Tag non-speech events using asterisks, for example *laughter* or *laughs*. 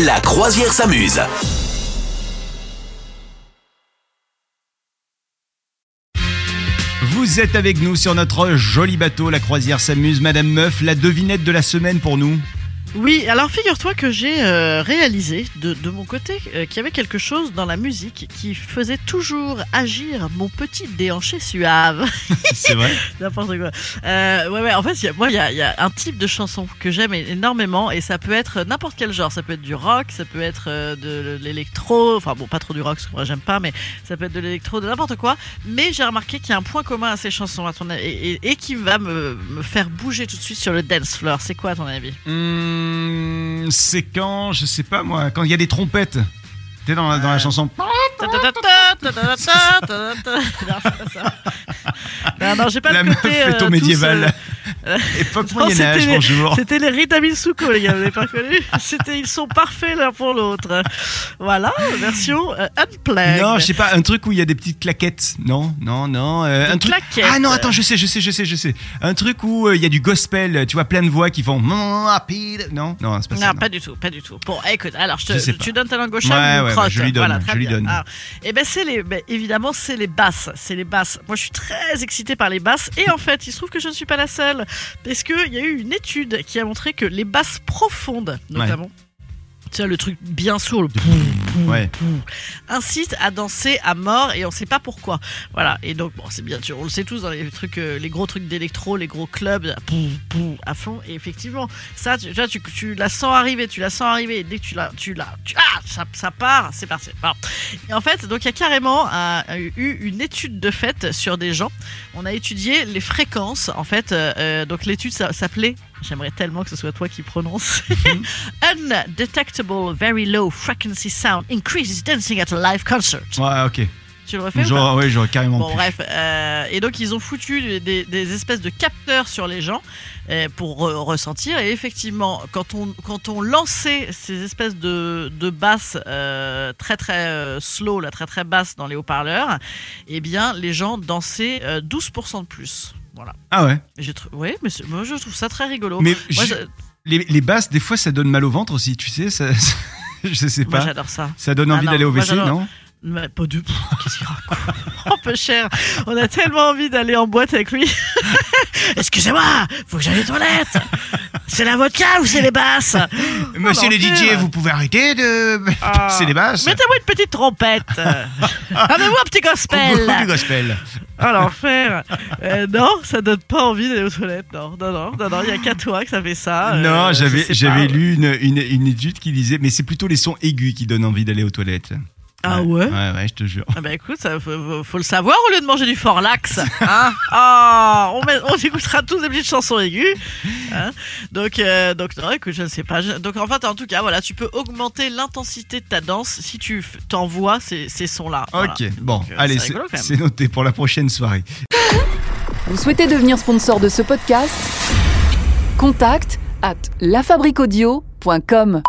La croisière s'amuse. Vous êtes avec nous sur notre joli bateau, la croisière s'amuse. Madame Meuf, la devinette de la semaine pour nous. Oui, alors figure-toi que j'ai euh, réalisé de, de mon côté euh, qu'il y avait quelque chose dans la musique qui faisait toujours agir mon petit déhanché suave. *laughs* C'est vrai *laughs* N'importe quoi. Euh, ouais, ouais, en fait, y a- moi, il y y a un type de chanson que j'aime énormément et ça peut être n'importe quel genre. Ça peut être du rock, ça peut être euh, de l'électro, enfin bon, pas trop du rock, parce que moi j'aime pas, mais ça peut être de l'électro, de n'importe quoi. Mais j'ai remarqué qu'il y a un point commun à ces chansons à ton avis, et, et- et qui va me, me faire bouger tout de suite sur le dance floor. C'est quoi à ton avis? Hum, C'est quand, je sais pas moi, quand il y a des trompettes. T'es dans, la- dans la chanson. *laughs* Non, c'est pas ça. Non, non, j'ai pas La le meuf côté. fait euh, médiéval. euh, Époque Moyen-Âge, bonjour. C'était les Rita Mitsuko, les gars, vous n'avez pas connu *laughs* C'était, ils sont parfaits l'un pour l'autre. Voilà, version euh, unplugged. Non, je sais pas, un truc où il y a des petites claquettes. Non, non, non. euh, Des un truc. claquettes. Ah non, attends, je sais, je sais, je sais, je sais. Un truc où euh, il y a du gospel, tu vois, plein de voix qui font. Non, non, c'est pas ça. Non, pas du tout, pas du tout. Bon, écoute, alors je te, Je tu donnes ta langue au Ouais, chat ou ouais, crotte? bah, je lui donne, Voilà, je lui donne. Alors, eh ben c'est les, ben, évidemment c'est les basses, c'est les basses. Moi je suis très excitée par les basses et en fait il se trouve que je ne suis pas la seule parce que il y a eu une étude qui a montré que les basses profondes, notamment. Tu vois, le truc bien sourd, le Ouais. poum, incite à danser à mort et on sait pas pourquoi. Voilà. Et donc, bon, c'est bien sûr, on le sait tous dans les trucs, euh, les gros trucs d'électro, les gros clubs, à fond. Et effectivement, ça, tu, tu tu, tu la sens arriver, tu la sens arriver. Et dès que tu la, tu la, tu- ah, ça, ça part, c'est parti. Et en fait, donc il y a carrément euh, eu une étude de fait sur des gens. On a étudié les fréquences. En fait, euh, donc l'étude s'appelait. J'aimerais tellement que ce soit toi qui prononce. *laughs* *laughs* Undetectable Very Low Frequency Sound Increases Dancing at a Live Concert. Ouais, ok. Tu le refais ou pas Genre, ouais, j'aurais carrément Bon pu. bref, euh, et donc ils ont foutu des, des espèces de capteurs sur les gens euh, pour re- ressentir. Et effectivement, quand on, quand on lançait ces espèces de, de basses euh, très très euh, slow, là, très très basses dans les haut-parleurs, eh bien les gens dansaient euh, 12% de plus. Voilà. Ah ouais? Et j'ai trou- ouais, mais c'est- moi je trouve ça très rigolo. Mais moi, je- je- les, les basses, des fois, ça donne mal au ventre aussi, tu sais. Ça, *laughs* je sais moi, pas. j'adore ça. Ça donne Ah envie non, d'aller au moi, WC, j'adore. non? Mais pas du tout. *laughs* Qu'est-ce qu'il raconte? Un peu cher. On a tellement envie d'aller en boîte avec lui. *laughs* Excusez-moi, faut que j'aille aux toilettes. C'est la vodka ou c'est les basses? Monsieur le l'enfer. DJ, vous pouvez arrêter de. Ah. *laughs* C'est des basses. Mettez-moi une petite trompette. Avez-vous un petit gospel du gospel. Oh l'enfer. Euh, non, ça donne pas envie d'aller aux toilettes. Non, non, non, non, non. Il y a qu'à toi que ça fait ça. Euh, non, j'avais j'avais lu une, une, une étude qui disait, mais c'est plutôt les sons aigus qui donnent envie d'aller aux toilettes. Ah ouais. Ouais, ouais, je te jure. Ah bah écoute, ça, faut, faut- faut le savoir au lieu de manger du Forlax. Hein *laughs* Ah, on, met- on écoutera tous des petites chansons aiguës. Hein donc, euh, donc non, écoute, je ne sais pas. Je- donc en fait, en tout cas, voilà, tu peux augmenter l'intensité de ta danse si tu t'envoies ces, ces sons-là. Voilà. Ok, bon, Donc, euh, allez, c'est noté pour la prochaine soirée. Vous souhaitez devenir sponsor de ce podcast? Contact à lafabriquaudio.com.